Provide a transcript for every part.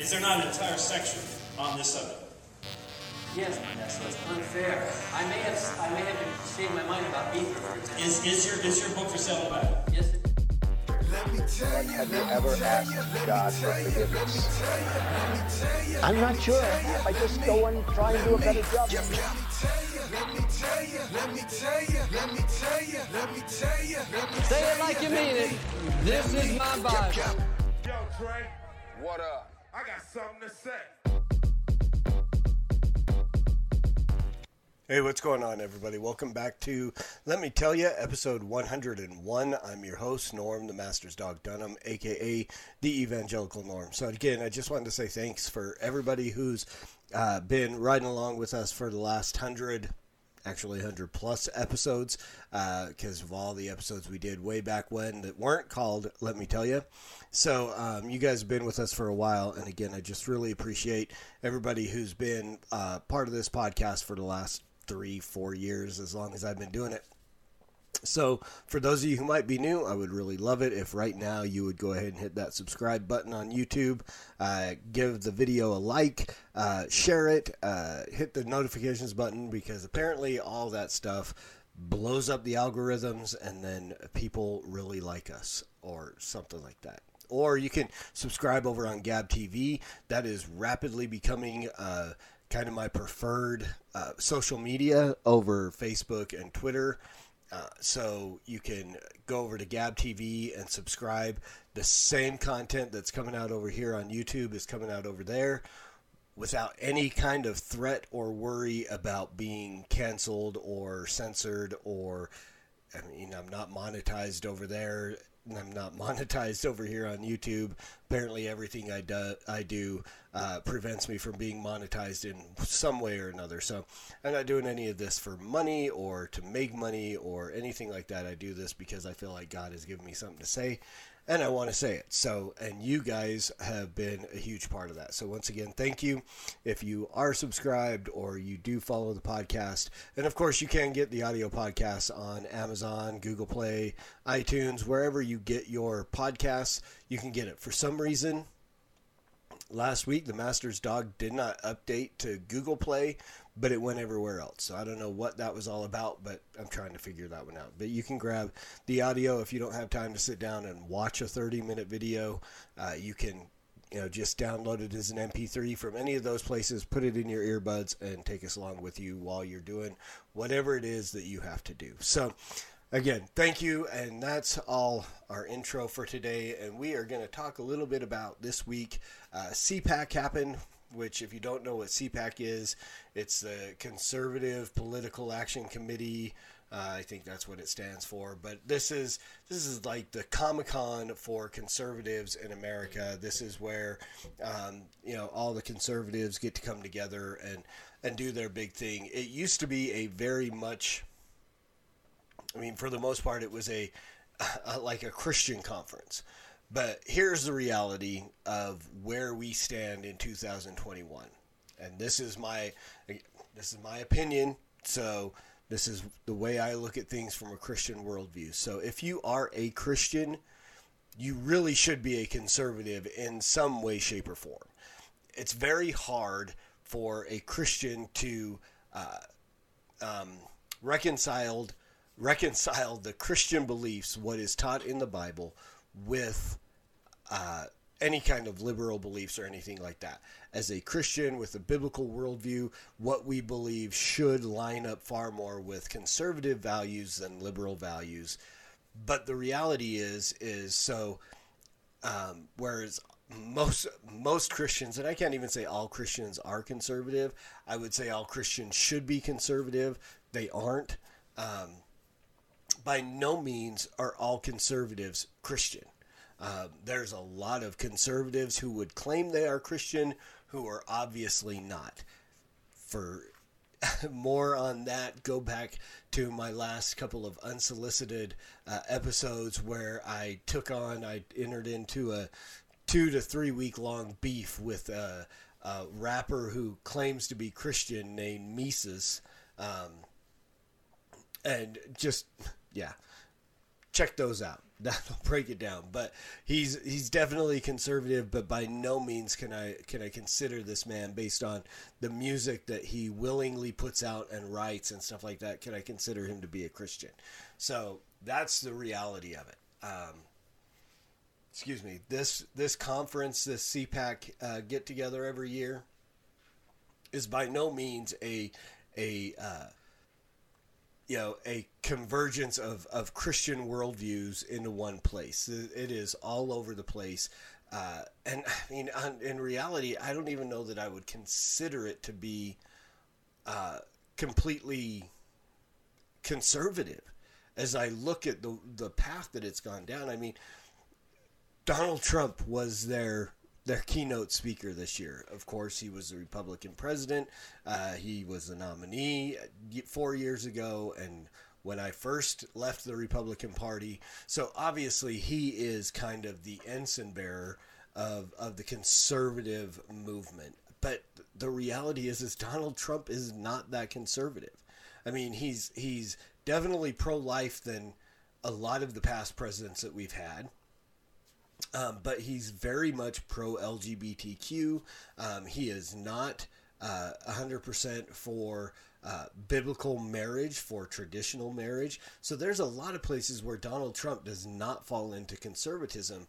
Is there not an entire section on this subject? Yes, but that's what's unfair. I may have I may have changed my mind about ether, for example. Is, is your is your book for sale in the Yes, it- Like, have you ever asked God for forgiveness? I'm not sure. I just go and try and do a better job. Let me tell you. Let me tell you. Let me tell you. Let me tell you. Let me tell you. Say it like you mean it. This is my Bible. Yo, Trey, What up? I got something to say. Hey, what's going on, everybody? Welcome back to Let Me Tell You, episode 101. I'm your host, Norm, the Master's Dog Dunham, aka the Evangelical Norm. So, again, I just wanted to say thanks for everybody who's uh, been riding along with us for the last hundred, actually 100 plus episodes, because of all the episodes we did way back when that weren't called Let Me Tell You. So, um, you guys have been with us for a while, and again, I just really appreciate everybody who's been uh, part of this podcast for the last three, four years, as long as I've been doing it. So, for those of you who might be new, I would really love it if right now you would go ahead and hit that subscribe button on YouTube, uh, give the video a like, uh, share it, uh, hit the notifications button because apparently all that stuff blows up the algorithms and then people really like us or something like that. Or you can subscribe over on Gab TV. That is rapidly becoming uh, kind of my preferred uh, social media over Facebook and Twitter. Uh, so you can go over to Gab TV and subscribe. The same content that's coming out over here on YouTube is coming out over there without any kind of threat or worry about being canceled or censored or I mean I'm not monetized over there I'm not monetized over here on YouTube. Apparently everything I do I do uh, prevents me from being monetized in some way or another. So I'm not doing any of this for money or to make money or anything like that. I do this because I feel like God has given me something to say and I want to say it. So, and you guys have been a huge part of that. So, once again, thank you. If you are subscribed or you do follow the podcast, and of course, you can get the audio podcast on Amazon, Google Play, iTunes, wherever you get your podcasts, you can get it. For some reason, last week the master's dog did not update to google play but it went everywhere else so i don't know what that was all about but i'm trying to figure that one out but you can grab the audio if you don't have time to sit down and watch a 30 minute video uh, you can you know just download it as an mp3 from any of those places put it in your earbuds and take us along with you while you're doing whatever it is that you have to do so Again, thank you, and that's all our intro for today. And we are going to talk a little bit about this week. Uh, CPAC happened, which, if you don't know what CPAC is, it's the Conservative Political Action Committee. Uh, I think that's what it stands for. But this is this is like the Comic Con for conservatives in America. This is where um, you know all the conservatives get to come together and and do their big thing. It used to be a very much I mean, for the most part, it was a, a like a Christian conference. But here's the reality of where we stand in 2021, and this is my this is my opinion. So this is the way I look at things from a Christian worldview. So if you are a Christian, you really should be a conservative in some way, shape, or form. It's very hard for a Christian to uh, um, reconciled reconcile the Christian beliefs, what is taught in the Bible, with uh, any kind of liberal beliefs or anything like that. As a Christian with a biblical worldview, what we believe should line up far more with conservative values than liberal values. But the reality is, is so. Um, whereas most most Christians, and I can't even say all Christians are conservative. I would say all Christians should be conservative. They aren't. Um, by no means are all conservatives Christian. Uh, there's a lot of conservatives who would claim they are Christian who are obviously not. For more on that, go back to my last couple of unsolicited uh, episodes where I took on, I entered into a two to three week long beef with a, a rapper who claims to be Christian named Mises. Um, and just, yeah check those out. That'll break it down. But he's he's definitely conservative, but by no means can I can I consider this man based on the music that he willingly puts out and writes and stuff like that. Can I consider him to be a Christian? So that's the reality of it. Um, excuse me. This this conference, this CPAC uh, get together every year, is by no means a a uh, you know a convergence of, of Christian worldviews into one place. It is all over the place, uh, and I mean, in reality, I don't even know that I would consider it to be uh, completely conservative. As I look at the the path that it's gone down, I mean, Donald Trump was their their keynote speaker this year. Of course, he was the Republican president. Uh, he was the nominee four years ago, and when I first left the Republican Party. So obviously, he is kind of the ensign bearer of of the conservative movement. But the reality is, is Donald Trump is not that conservative. I mean, he's he's definitely pro life than a lot of the past presidents that we've had. Um, but he's very much pro LGBTQ. Um, he is not uh, 100% for uh, biblical marriage, for traditional marriage. So there's a lot of places where Donald Trump does not fall into conservatism.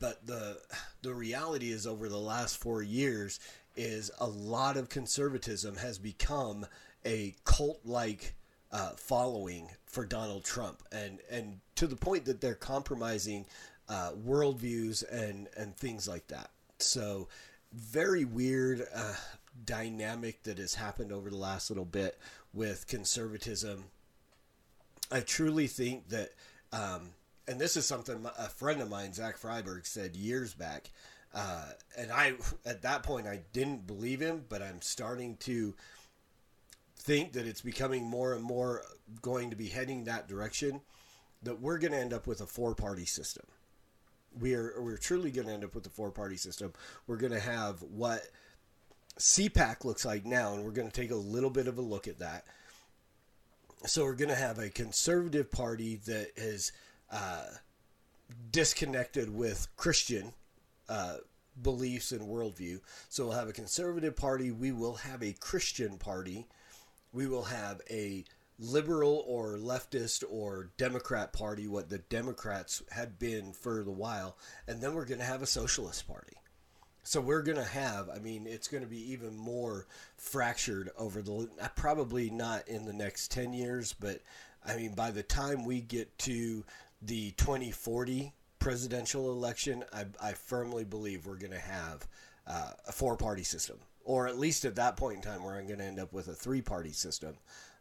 But the the reality is, over the last four years, is a lot of conservatism has become a cult like uh, following for Donald Trump, and and to the point that they're compromising uh, worldviews and and things like that. So very weird uh, dynamic that has happened over the last little bit with conservatism. I truly think that, um, and this is something a friend of mine, Zach Freiberg, said years back. Uh, and I, at that point, I didn't believe him, but I'm starting to think that it's becoming more and more going to be heading that direction. That we're going to end up with a four party system we are we're truly going to end up with a four party system. We're going to have what CPAC looks like now, and we're going to take a little bit of a look at that. So we're going to have a conservative party that is uh, disconnected with Christian uh, beliefs and worldview. So we'll have a conservative party. We will have a Christian party. We will have a liberal or leftist or Democrat party, what the Democrats had been for the while, and then we're going to have a socialist party. So we're going to have, I mean, it's going to be even more fractured over the, probably not in the next 10 years, but I mean, by the time we get to the 2040 presidential election, I, I firmly believe we're going to have uh, a four party system. Or at least at that point in time, we're going to end up with a three party system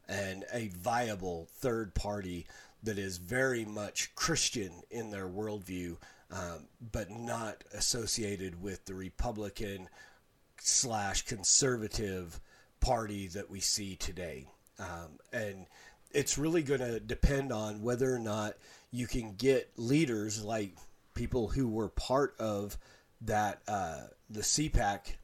and a viable third party that is very much Christian in their worldview, um, but not associated with the Republican slash conservative party that we see today. Um, and it's really going to depend on whether or not you can get leaders like people who were part of that uh, the CPAC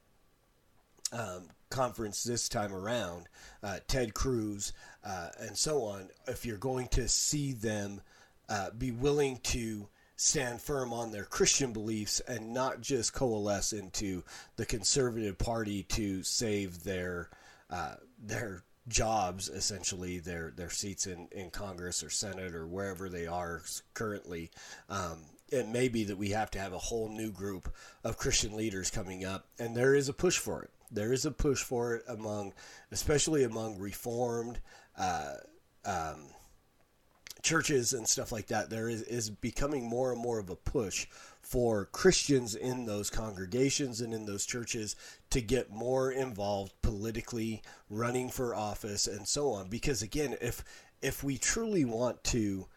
um, conference this time around, uh, Ted Cruz, uh, and so on, if you're going to see them uh, be willing to stand firm on their Christian beliefs and not just coalesce into the conservative party to save their uh, their jobs, essentially their their seats in, in Congress or Senate or wherever they are currently. Um, it may be that we have to have a whole new group of Christian leaders coming up, and there is a push for it there is a push for it among, especially among Reformed uh, um, churches and stuff like that. There is, is becoming more and more of a push for Christians in those congregations and in those churches to get more involved politically, running for office, and so on. Because again, if if we truly want to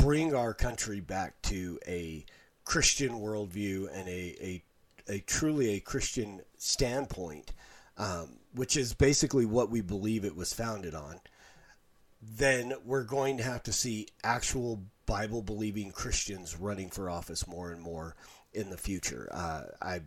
bring our country back to a Christian worldview and a, a a truly a Christian standpoint, um, which is basically what we believe it was founded on, then we're going to have to see actual Bible believing Christians running for office more and more in the future. Uh, I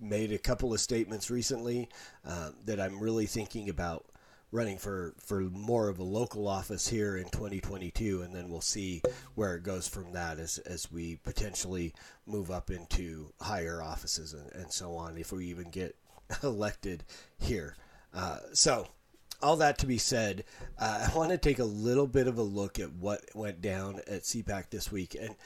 made a couple of statements recently uh, that I'm really thinking about running for for more of a local office here in 2022, and then we'll see where it goes from that as as we potentially move up into higher offices and, and so on if we even get elected here. Uh, so all that to be said, uh, I want to take a little bit of a look at what went down at CPAC this week, and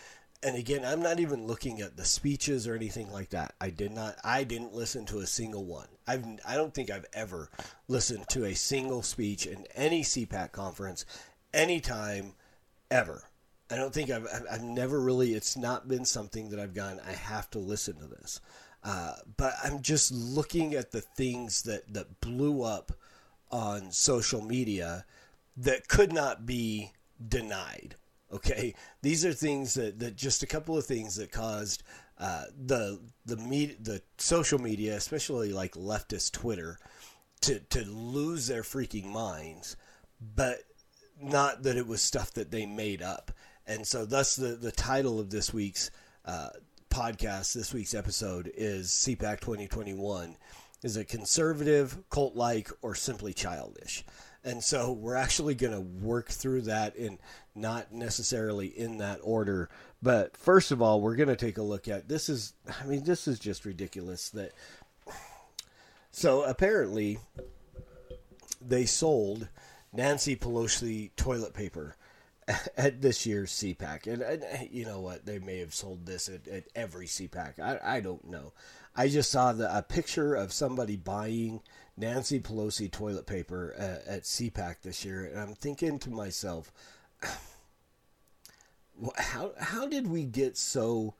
and again, I'm not even looking at the speeches or anything like that. I did not. I didn't listen to a single one. I've. I don't think I've ever listened to a single speech in any CPAC conference, anytime, ever. I don't think I've. I've- never really. It's not been something that I've gone. I have to listen to this. Uh, but I'm just looking at the things that that blew up on social media that could not be denied. Okay, these are things that, that just a couple of things that caused uh, the the med- the social media, especially like leftist Twitter, to to lose their freaking minds. But not that it was stuff that they made up. And so, thus, the, the title of this week's uh, podcast, this week's episode, is CPAC 2021. Is it conservative, cult like, or simply childish? And so, we're actually going to work through that in not necessarily in that order. But first of all, we're going to take a look at this is, I mean, this is just ridiculous that. So, apparently, they sold Nancy Pelosi toilet paper at this year's CPAC. And, and you know what? They may have sold this at, at every CPAC. I, I don't know. I just saw the, a picture of somebody buying Nancy Pelosi toilet paper at, at CPAC this year. And I'm thinking to myself, how, how did we get so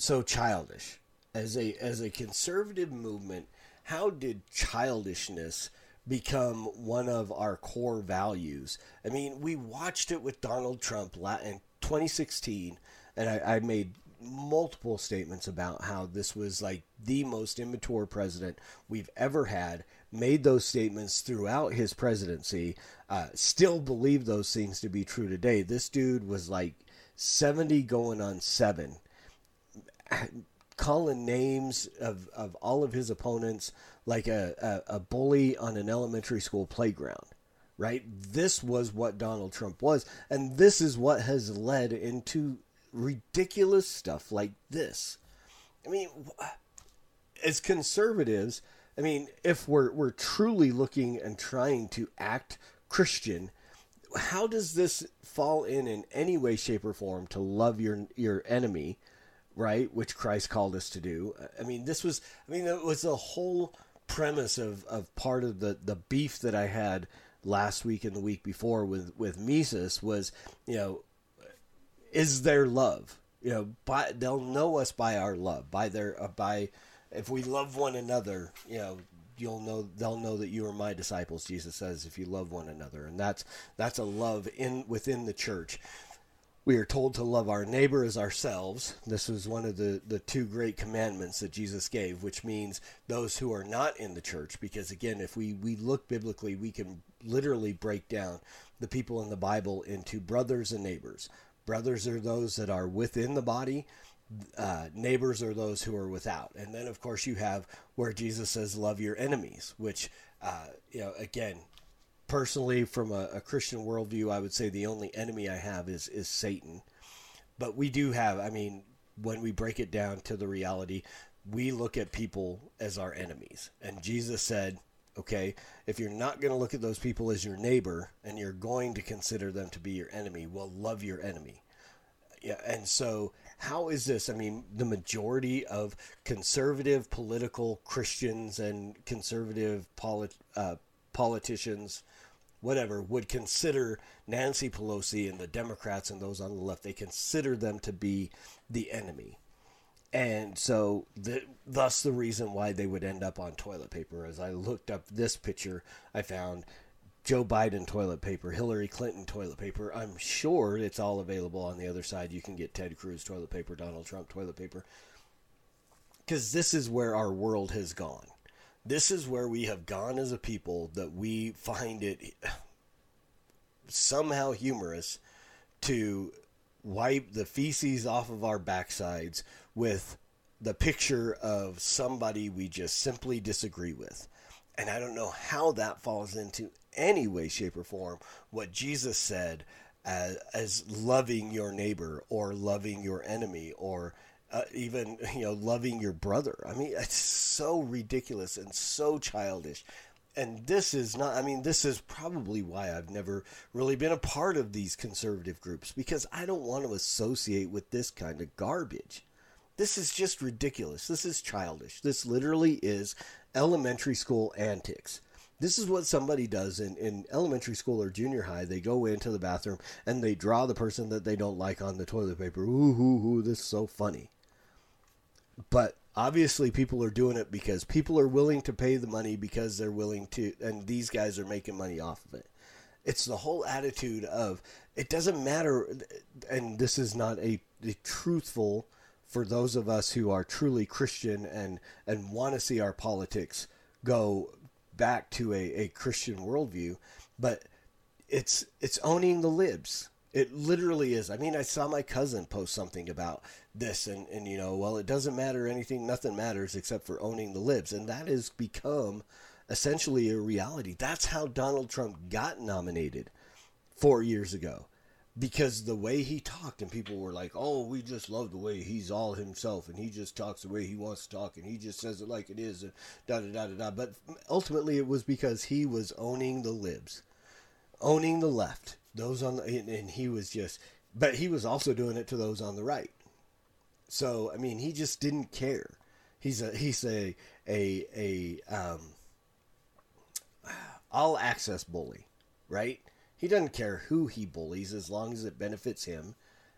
so childish as a as a conservative movement how did childishness become one of our core values. I mean we watched it with donald trump in 2016 and I, I made multiple statements about how this was like the most immature president we've ever had made those statements throughout his presidency. Uh, still believe those things to be true today. This dude was like 70 going on 7 calling names of, of all of his opponents like a, a, a bully on an elementary school playground, right? This was what Donald Trump was. And this is what has led into ridiculous stuff like this. I mean, as conservatives, I mean, if we're, we're truly looking and trying to act Christian, how does this fall in in any way, shape, or form to love your your enemy? right? Which Christ called us to do. I mean, this was, I mean, it was a whole premise of, of part of the, the beef that I had last week and the week before with, with Mises was, you know, is there love? You know, by, they'll know us by our love, by their, uh, by, if we love one another, you know, you'll know they'll know that you are my disciples jesus says if you love one another and that's that's a love in within the church we are told to love our neighbor as ourselves. This was one of the, the two great commandments that Jesus gave, which means those who are not in the church. Because again, if we, we look biblically, we can literally break down the people in the Bible into brothers and neighbors. Brothers are those that are within the body, uh, neighbors are those who are without. And then, of course, you have where Jesus says, Love your enemies, which, uh, you know, again, personally, from a, a, Christian worldview, I would say the only enemy I have is is Satan. But we do have, I mean, when we break it down to the reality, we look at people as our enemies. And Jesus said, okay, if you're not going to look at those people as your neighbor and you're going to consider them to be your enemy, well, love your enemy. Yeah, and so how is this? I mean, the majority of conservative political Christians and conservative polit, uh, politicians whatever, would consider Nancy Pelosi and the Democrats and those on the left, they consider them to be the enemy. And so, the, thus the reason why they would end up on toilet paper. As I looked up this picture, I found Joe Biden toilet paper, Hillary Clinton toilet paper. I'm sure it's all available on the other side. You can get Ted Cruz toilet paper, Donald Trump toilet paper. Because this is where our world has gone this is where we have gone as a people that we find it somehow humorous to wipe the feces off of our backsides with the picture of somebody we just simply disagree with. And I don't know how that falls into any way, shape, or form what Jesus said as, as loving your neighbor or loving your enemy or uh, even you know loving your brother. I mean, it's so ridiculous and so childish. And this is not. I mean, this is probably why I've never really been a part of these conservative groups because I don't want to associate with this kind of garbage. This is just ridiculous. This is childish. This literally is elementary school antics. This is what somebody does in, in elementary school or junior high. They go into the bathroom and they draw the person that they don't like on the toilet paper. Ooh, ooh, ooh, this is so funny. But obviously, people are doing it because people are willing to pay the money because they're willing to, and these guys are making money off of it. It's the whole attitude of it doesn't matter, and this is not a, a truthful for those of us who are truly Christian and and want to see our politics go back to a, a Christian worldview, but it's it's owning the libs. It literally is. I mean, I saw my cousin post something about this, and, and you know, well, it doesn't matter anything, nothing matters except for owning the libs. And that has become essentially a reality. That's how Donald Trump got nominated four years ago because the way he talked, and people were like, oh, we just love the way he's all himself, and he just talks the way he wants to talk, and he just says it like it is, and da da da da da. But ultimately, it was because he was owning the libs, owning the left those on the, and, and he was just but he was also doing it to those on the right. So i mean he just didn't care. He's a he's a a a um all access bully right? He doesn't care who he bullies as long as it benefits him.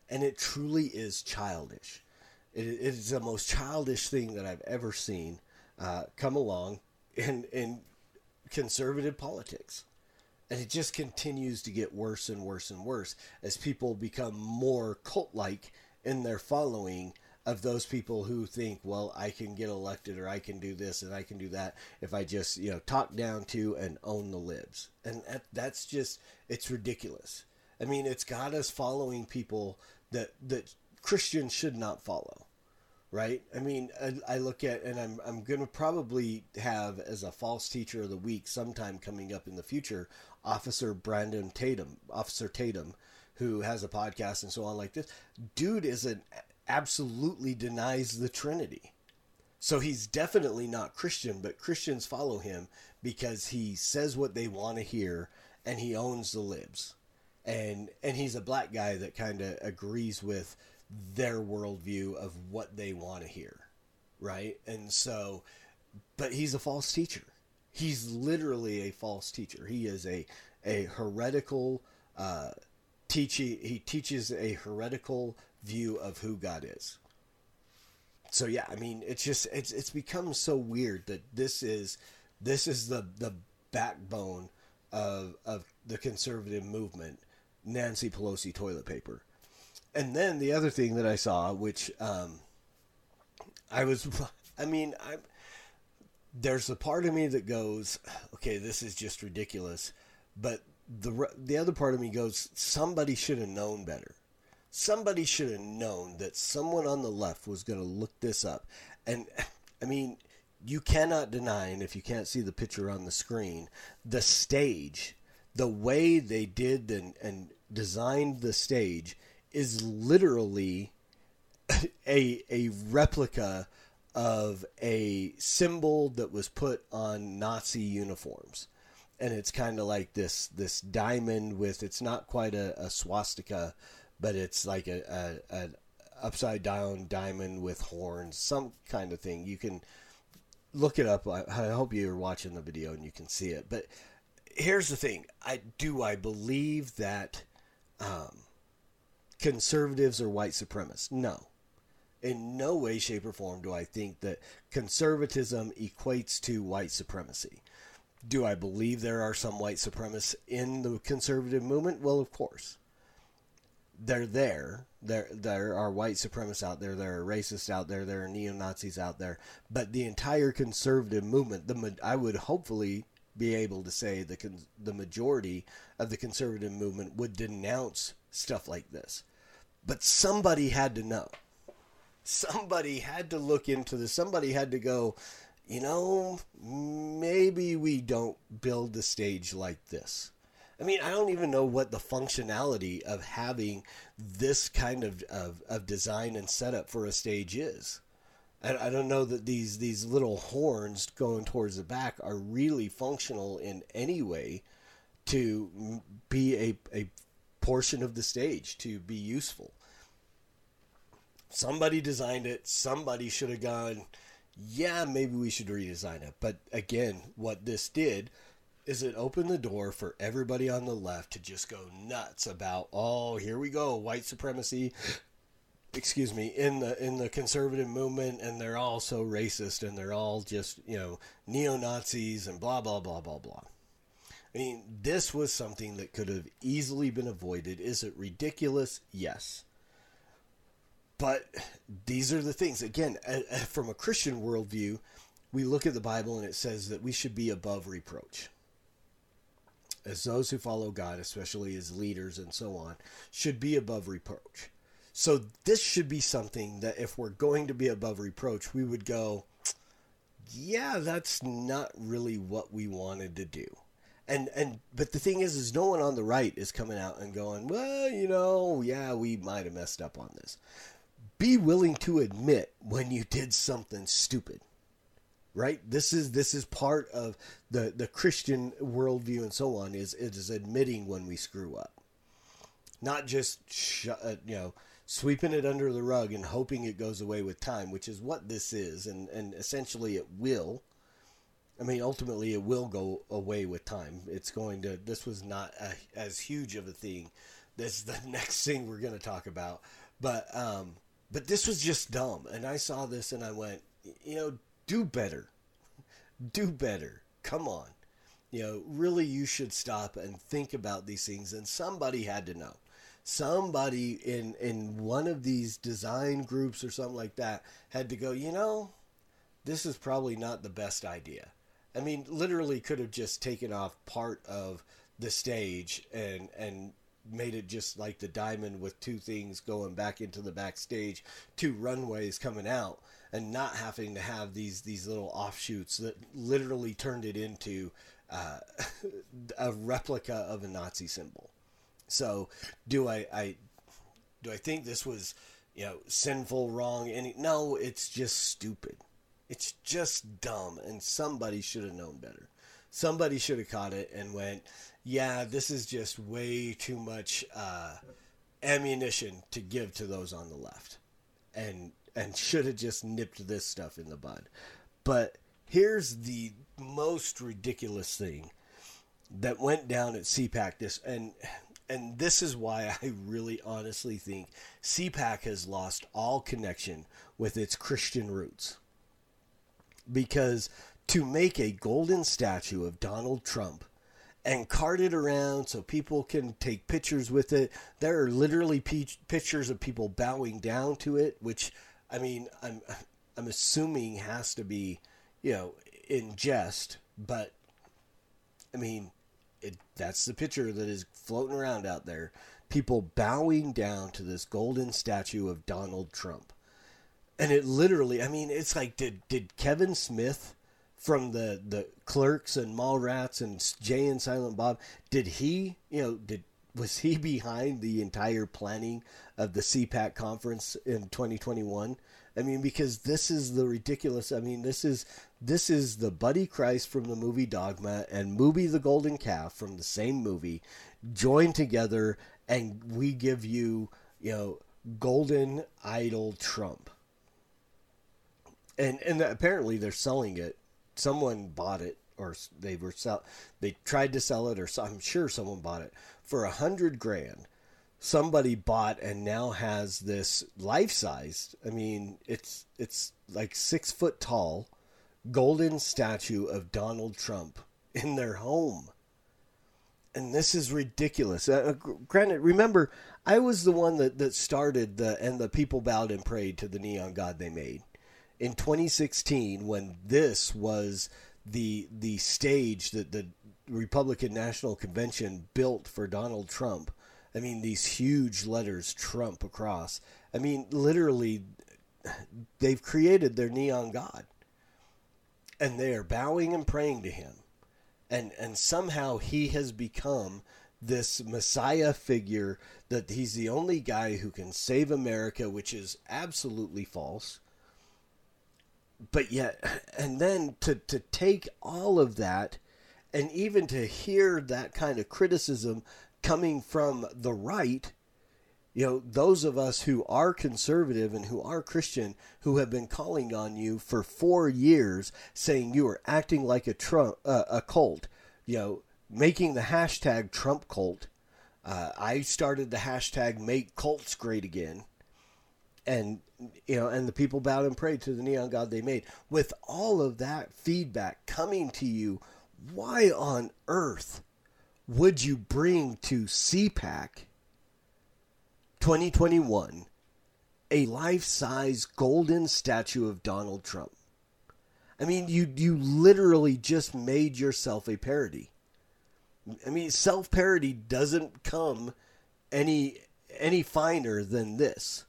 And it truly is childish. It, it is the most childish thing that i've ever seen uh, come along in in conservative politics and it just continues to get worse and worse and worse as people become more cult like in their following of those people who think, well, I can get elected or I can do this and I can do that if I just, you know, talk down to and own the libs. And that, that's just, it's ridiculous. I mean, it's got us following people that, that Christians should not follow right? I mean, I, I, look at, and I'm, I'm going to probably have as a false teacher of the week sometime coming up in the future, Officer Brandon Tatum, Officer Tatum, who has a podcast and so on like this. Dude is an absolutely denies the Trinity. So he's definitely not Christian, but Christians follow him because he says what they want to hear and he owns the libs. And and he's a black guy that kind of agrees with their worldview of what they want to hear, right? And so, but he's a false teacher. He's literally a false teacher. He is a a heretical uh, teaching. He teaches a heretical view of who God is. So yeah, I mean, it's just it's it's become so weird that this is this is the the backbone of of the conservative movement. Nancy Pelosi toilet paper and then the other thing that I saw, which um, I was, I mean, I there's a part of me that goes, okay, this is just ridiculous, but the the other part of me goes, somebody should have known better. Somebody should have known that someone on the left was going to look this up, and I mean, you cannot deny, and if you can't see the picture on the screen, the stage, the way they did and, and designed the stage is literally a a replica of a symbol that was put on Nazi uniforms. And it's kind of like this this diamond with it's not quite a, a swastika, but it's like a, a, a upside down diamond with horns, some kind of thing. You can look it up. I, I hope you're watching the video and you can see it. But here's the thing: I do I believe that um, conservatives are white supremacists. No. In no way, shape, or form do I think that conservatism equates to white supremacy. Do I believe there are some white supremacists in the conservative movement? Well, of course. They're there. There, there are white supremacists out there. There are racists out there. There are neo Nazis out there. But the entire conservative movement, the I would hopefully be able to say the the majority of the conservative movement would denounce stuff like this. But somebody had to know. Somebody had to look into this. Somebody had to go, you know, maybe we don't build the stage like this. I mean, I don't even know what the functionality of having this kind of, of, of design and setup for a stage is. I, don't know that these, these little horns going towards the back are really functional in any way to be a, a portion of the stage, to be useful. Somebody designed it, somebody should have gone, yeah, maybe we should redesign it. But again, what this did is it opened the door for everybody on the left to just go nuts about, oh, here we go, white supremacy. Excuse me, in the in the conservative movement, and they're all so racist, and they're all just you know neo Nazis and blah blah blah blah blah. I mean, this was something that could have easily been avoided. Is it ridiculous? Yes. But these are the things. Again, from a Christian worldview, we look at the Bible and it says that we should be above reproach. As those who follow God, especially as leaders and so on, should be above reproach. So this should be something that if we're going to be above reproach, we would go, yeah, that's not really what we wanted to do. And and but the thing is is no one on the right is coming out and going, well, you know, yeah, we might have messed up on this. Be willing to admit when you did something stupid right? This is this is part of the the christian worldview and so on is it is admitting when we screw up. Not just sh- uh, you know sweeping it under the rug and hoping it goes away with time which is what this is and and essentially it will i mean ultimately it will go away with time. It's going to this was not a, as huge of a thing. This is the next thing we're going to talk about. But um but this was just dumb and i saw this and i went you know do better. Do better. Come on. You know, really, you should stop and think about these things. And somebody had to know. Somebody in in one of these design groups or something like that had to go. You know, this is probably not the best idea. I mean, literally, could have just taken off part of the stage and and made it just like the diamond with two things going back into the backstage, two runways coming out and not having to have these these little offshoots that literally turned it into uh, a replica of a Nazi symbol. So, do I, I do I think this was you know sinful, wrong? Any no, it's just stupid. It's just dumb, and somebody should have known better. Somebody should have caught it and went, "Yeah, this is just way too much uh, ammunition to give to those on the left," and and should have just nipped this stuff in the bud. But here's the most ridiculous thing that went down at CPAC this and and this is why I really honestly think CPAC has lost all connection with its Christian roots. Because to make a golden statue of Donald Trump and cart it around so people can take pictures with it, there are literally pictures of people bowing down to it, which I mean, I'm I'm assuming has to be, you know, in jest, but I mean, it that's the picture that is floating around out there. People bowing down to this golden statue of Donald Trump. And it literally, I mean, it's like did did Kevin Smith from the the Clerks and Mallrats and Jay and Silent Bob, did he, you know, did was he behind the entire planning of the CPAC conference in 2021? I mean, because this is the ridiculous. I mean, this is this is the Buddy Christ from the movie Dogma and movie The Golden Calf from the same movie joined together, and we give you, you know, Golden Idol Trump. And and apparently they're selling it. Someone bought it, or they were sell. They tried to sell it, or I'm sure someone bought it. For a hundred grand somebody bought and now has this life sized i mean it's it's like six foot tall golden statue of donald trump in their home. And this is ridiculous. Uh, uh granted remember i was the one that, that started the and the people bowed and prayed to the neon god they made in 2016 when this was the the stage that the republican national convention built for donald trump I mean, these huge letters Trump across. I mean, literally, they've created their neon god. and they are bowing and praying to him. And and somehow he has become this messiah figure that he's the only guy who can save America, which is absolutely false. But yet and then to to take all of that and even to hear that kind of criticism coming from the right you know, those of us who are conservative and who are Christian who have been calling on you for four years saying you are acting like a Trump, uh, a cult, you know, making the hashtag Trump cult. Uh, I started the hashtag make cults great again. And, you know, and the people bowed and prayed to the neon god they made. With all of that feedback coming to you, why on earth would you bring to CPAC 2021 a life-size golden statue of Donald Trump. I mean, you you literally just made yourself a parody. I mean, self-parody doesn't come any any finer than this.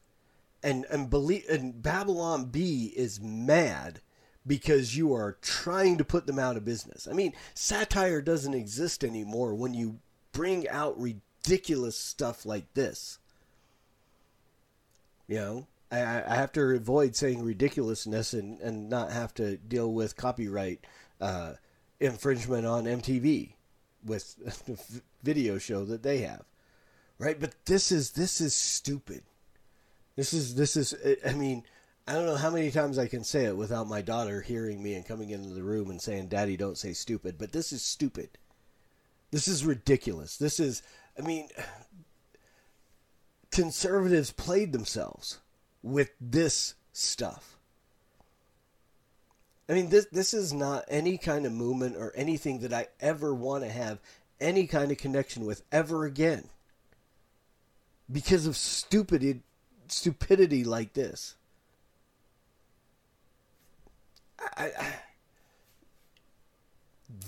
And and believe and Babylon Bee is mad because you are trying to put them out of business. I mean, satire doesn't exist anymore when you bring out ridiculous stuff like this. You know, I, I have to avoid saying ridiculousness and, and not have to deal with copyright uh, infringement on MTV with the video show that they have, right? But this is this is stupid. This is this is. I mean, I don't know how many times I can say it without my daughter hearing me and coming into the room and saying, "Daddy, don't say stupid." But this is stupid. This is ridiculous. This is. I mean, conservatives played themselves with this stuff. I mean, this this is not any kind of movement or anything that I ever want to have any kind of connection with ever again. Because of stupidity, stupidity like this. I, I,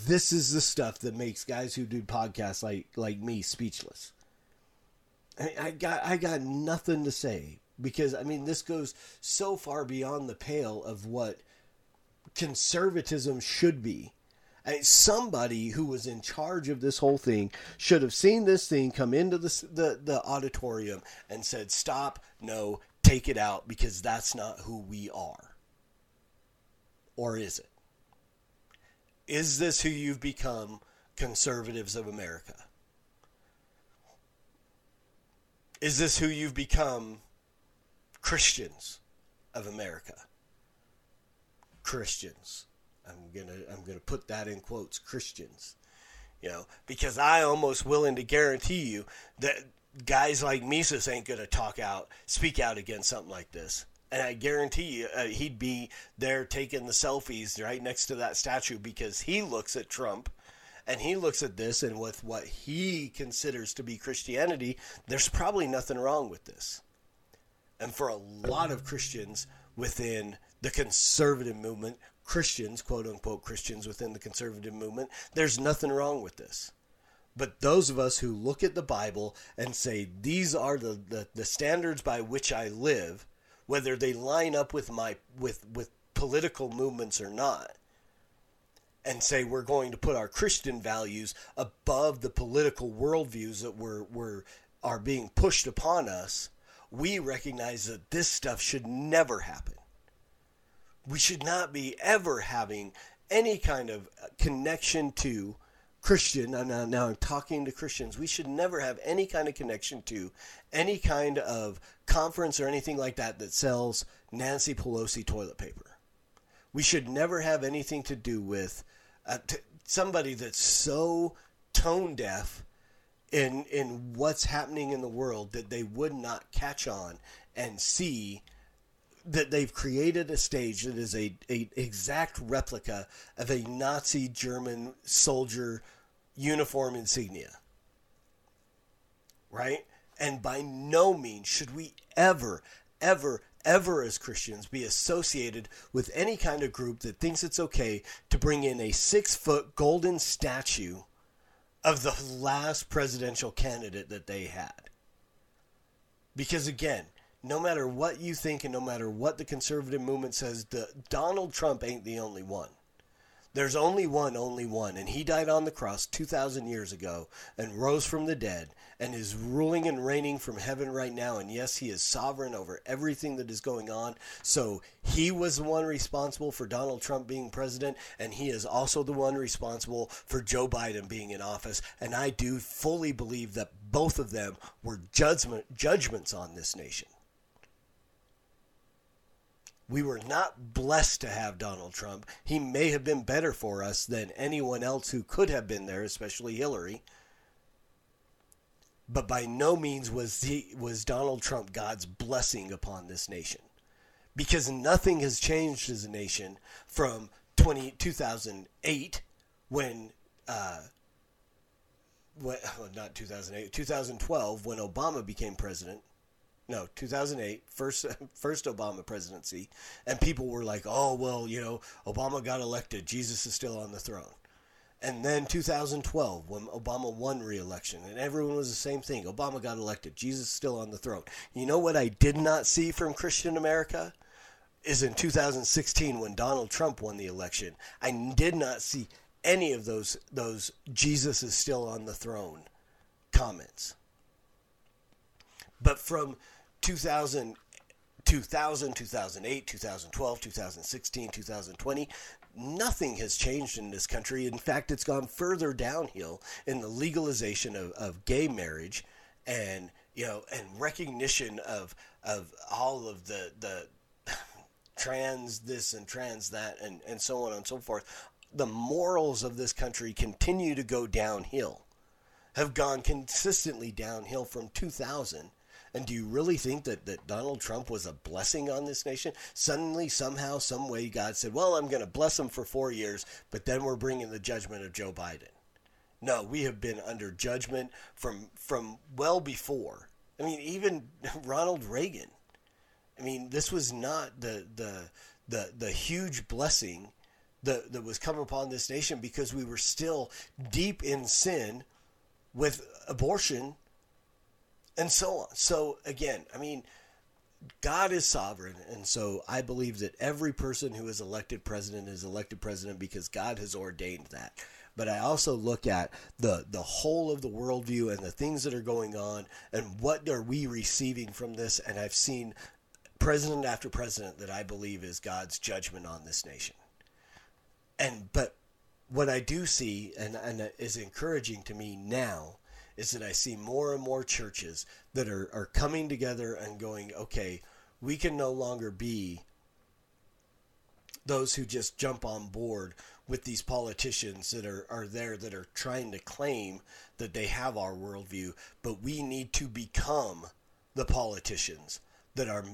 this is the stuff that makes guys who do podcasts like like me speechless. I, I got I got nothing to say because I mean this goes so far beyond the pale of what conservatism should be. Somebody who was in charge of this whole thing should have seen this thing come into the, the the auditorium and said, "Stop! No, take it out because that's not who we are." Or is it? Is this who you've become, conservatives of America? Is this who you've become, Christians of America? Christians. I'm gonna I'm gonna put that in quotes, Christians. You know, because I almost willing to guarantee you that guys like Mises ain't gonna talk out, speak out against something like this. And I guarantee you, uh, he'd be there taking the selfies right next to that statue because he looks at Trump and he looks at this and with what he considers to be Christianity, there's probably nothing wrong with this. And for a lot of Christians within the conservative movement, Christians, quote unquote Christians within the conservative movement, there's nothing wrong with this. But those of us who look at the Bible and say, these are the, the, the standards by which I live, whether they line up with my with with political movements or not, and say we're going to put our Christian values above the political worldviews that were, were are being pushed upon us, we recognize that this stuff should never happen. We should not be ever having any kind of connection to Christian. Now, now I'm talking to Christians. We should never have any kind of connection to any kind of conference or anything like that that sells Nancy Pelosi toilet paper. We should never have anything to do with uh, t- somebody that's so tone deaf in in what's happening in the world that they would not catch on and see that they've created a stage that is a, a exact replica of a Nazi German soldier uniform insignia. Right? And by no means should we ever, ever, ever as Christians be associated with any kind of group that thinks it's okay to bring in a six foot golden statue of the last presidential candidate that they had. Because again, no matter what you think and no matter what the conservative movement says, the, Donald Trump ain't the only one. There's only one, only one, and he died on the cross 2,000 years ago and rose from the dead and is ruling and reigning from heaven right now. And yes, he is sovereign over everything that is going on. So he was the one responsible for Donald Trump being president, and he is also the one responsible for Joe Biden being in office. And I do fully believe that both of them were judgment, judgments on this nation. We were not blessed to have Donald Trump. He may have been better for us than anyone else who could have been there, especially Hillary. But by no means was he was Donald Trump God's blessing upon this nation. Because nothing has changed as a nation from 20, 2008 when uh, well, not 2008, 2012 when Obama became president no 2008 first first obama presidency and people were like oh well you know obama got elected. Jesus is still on the throne. And then 2012 when obama won re-election and everyone was the same thing. Obama got elected. Jesus is still on the throne. You know what i did not see from christian america? Is in 2016 when donald trump won the election i did not see any of those those jesus is still on the throne comments. But from 2000, 2000, 2008, 2012, 2016, 2020, nothing has changed in this country. In fact, it's gone further downhill in the legalization of, of gay marriage and you know and recognition of of all of the the trans this and trans that and, and so on and so forth. The morals of this country continue to go downhill, have gone consistently downhill from 2000 and do you really think that, that Donald Trump was a blessing on this nation? Suddenly, somehow, some way, God said, well, I'm going to bless him for four years, but then we're bringing the judgment of Joe Biden. No, we have been under judgment from from well before. I mean, even Ronald Reagan. I mean, this was not the the the the huge blessing that that was come upon this nation because we were still deep in sin with abortion and so on. So again, I mean, God is sovereign, and so I believe that every person who is elected president is elected president because God has ordained that. But I also look at the the whole of the worldview and the things that are going on, and what are we receiving from this? And I've seen president after president that I believe is God's judgment on this nation. And but what I do see, and, and is encouraging to me now, is that I see more and more churches that are, are coming together and going, okay, we can no longer be those who just jump on board with these politicians that are, are there that are trying to claim that they have our worldview, but we need to become the politicians that are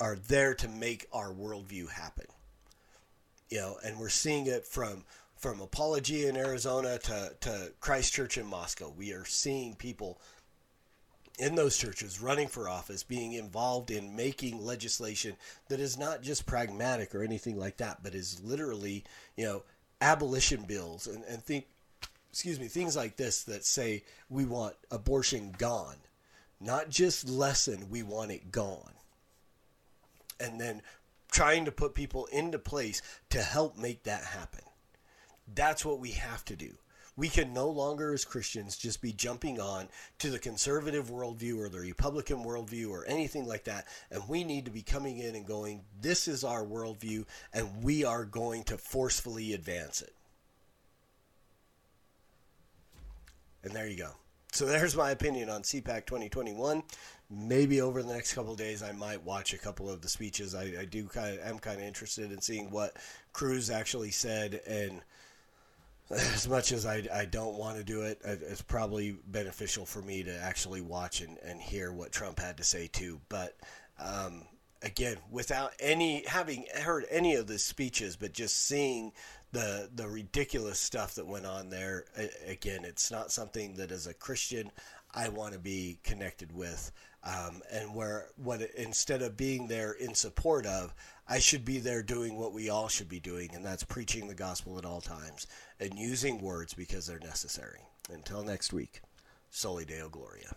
are there to make our worldview happen. You know, and we're seeing it from from Apologia in Arizona to, to Christ Church in Moscow. We are seeing people in those churches running for office, being involved in making legislation that is not just pragmatic or anything like that, but is literally, you know, abolition bills and, and think excuse me, things like this that say we want abortion gone. Not just lessen, we want it gone. And then trying to put people into place to help make that happen. That's what we have to do. We can no longer, as Christians, just be jumping on to the conservative worldview or the Republican worldview or anything like that. And we need to be coming in and going, this is our worldview, and we are going to forcefully advance it. And there you go. So there's my opinion on CPAC 2021. Maybe over the next couple days, I might watch a couple of the speeches. I, I do kind of am kind of interested in seeing what Cruz actually said and as much as I, I don't want to do it, it's probably beneficial for me to actually watch and, and hear what Trump had to say too. But um, again, without any having heard any of the speeches, but just seeing the the ridiculous stuff that went on there, again, it's not something that as a Christian I want to be connected with. Um, and where what instead of being there in support of, I should be there doing what we all should be doing, and that's preaching the gospel at all times and using words because they're necessary. Until next week, Soli Deo Gloria.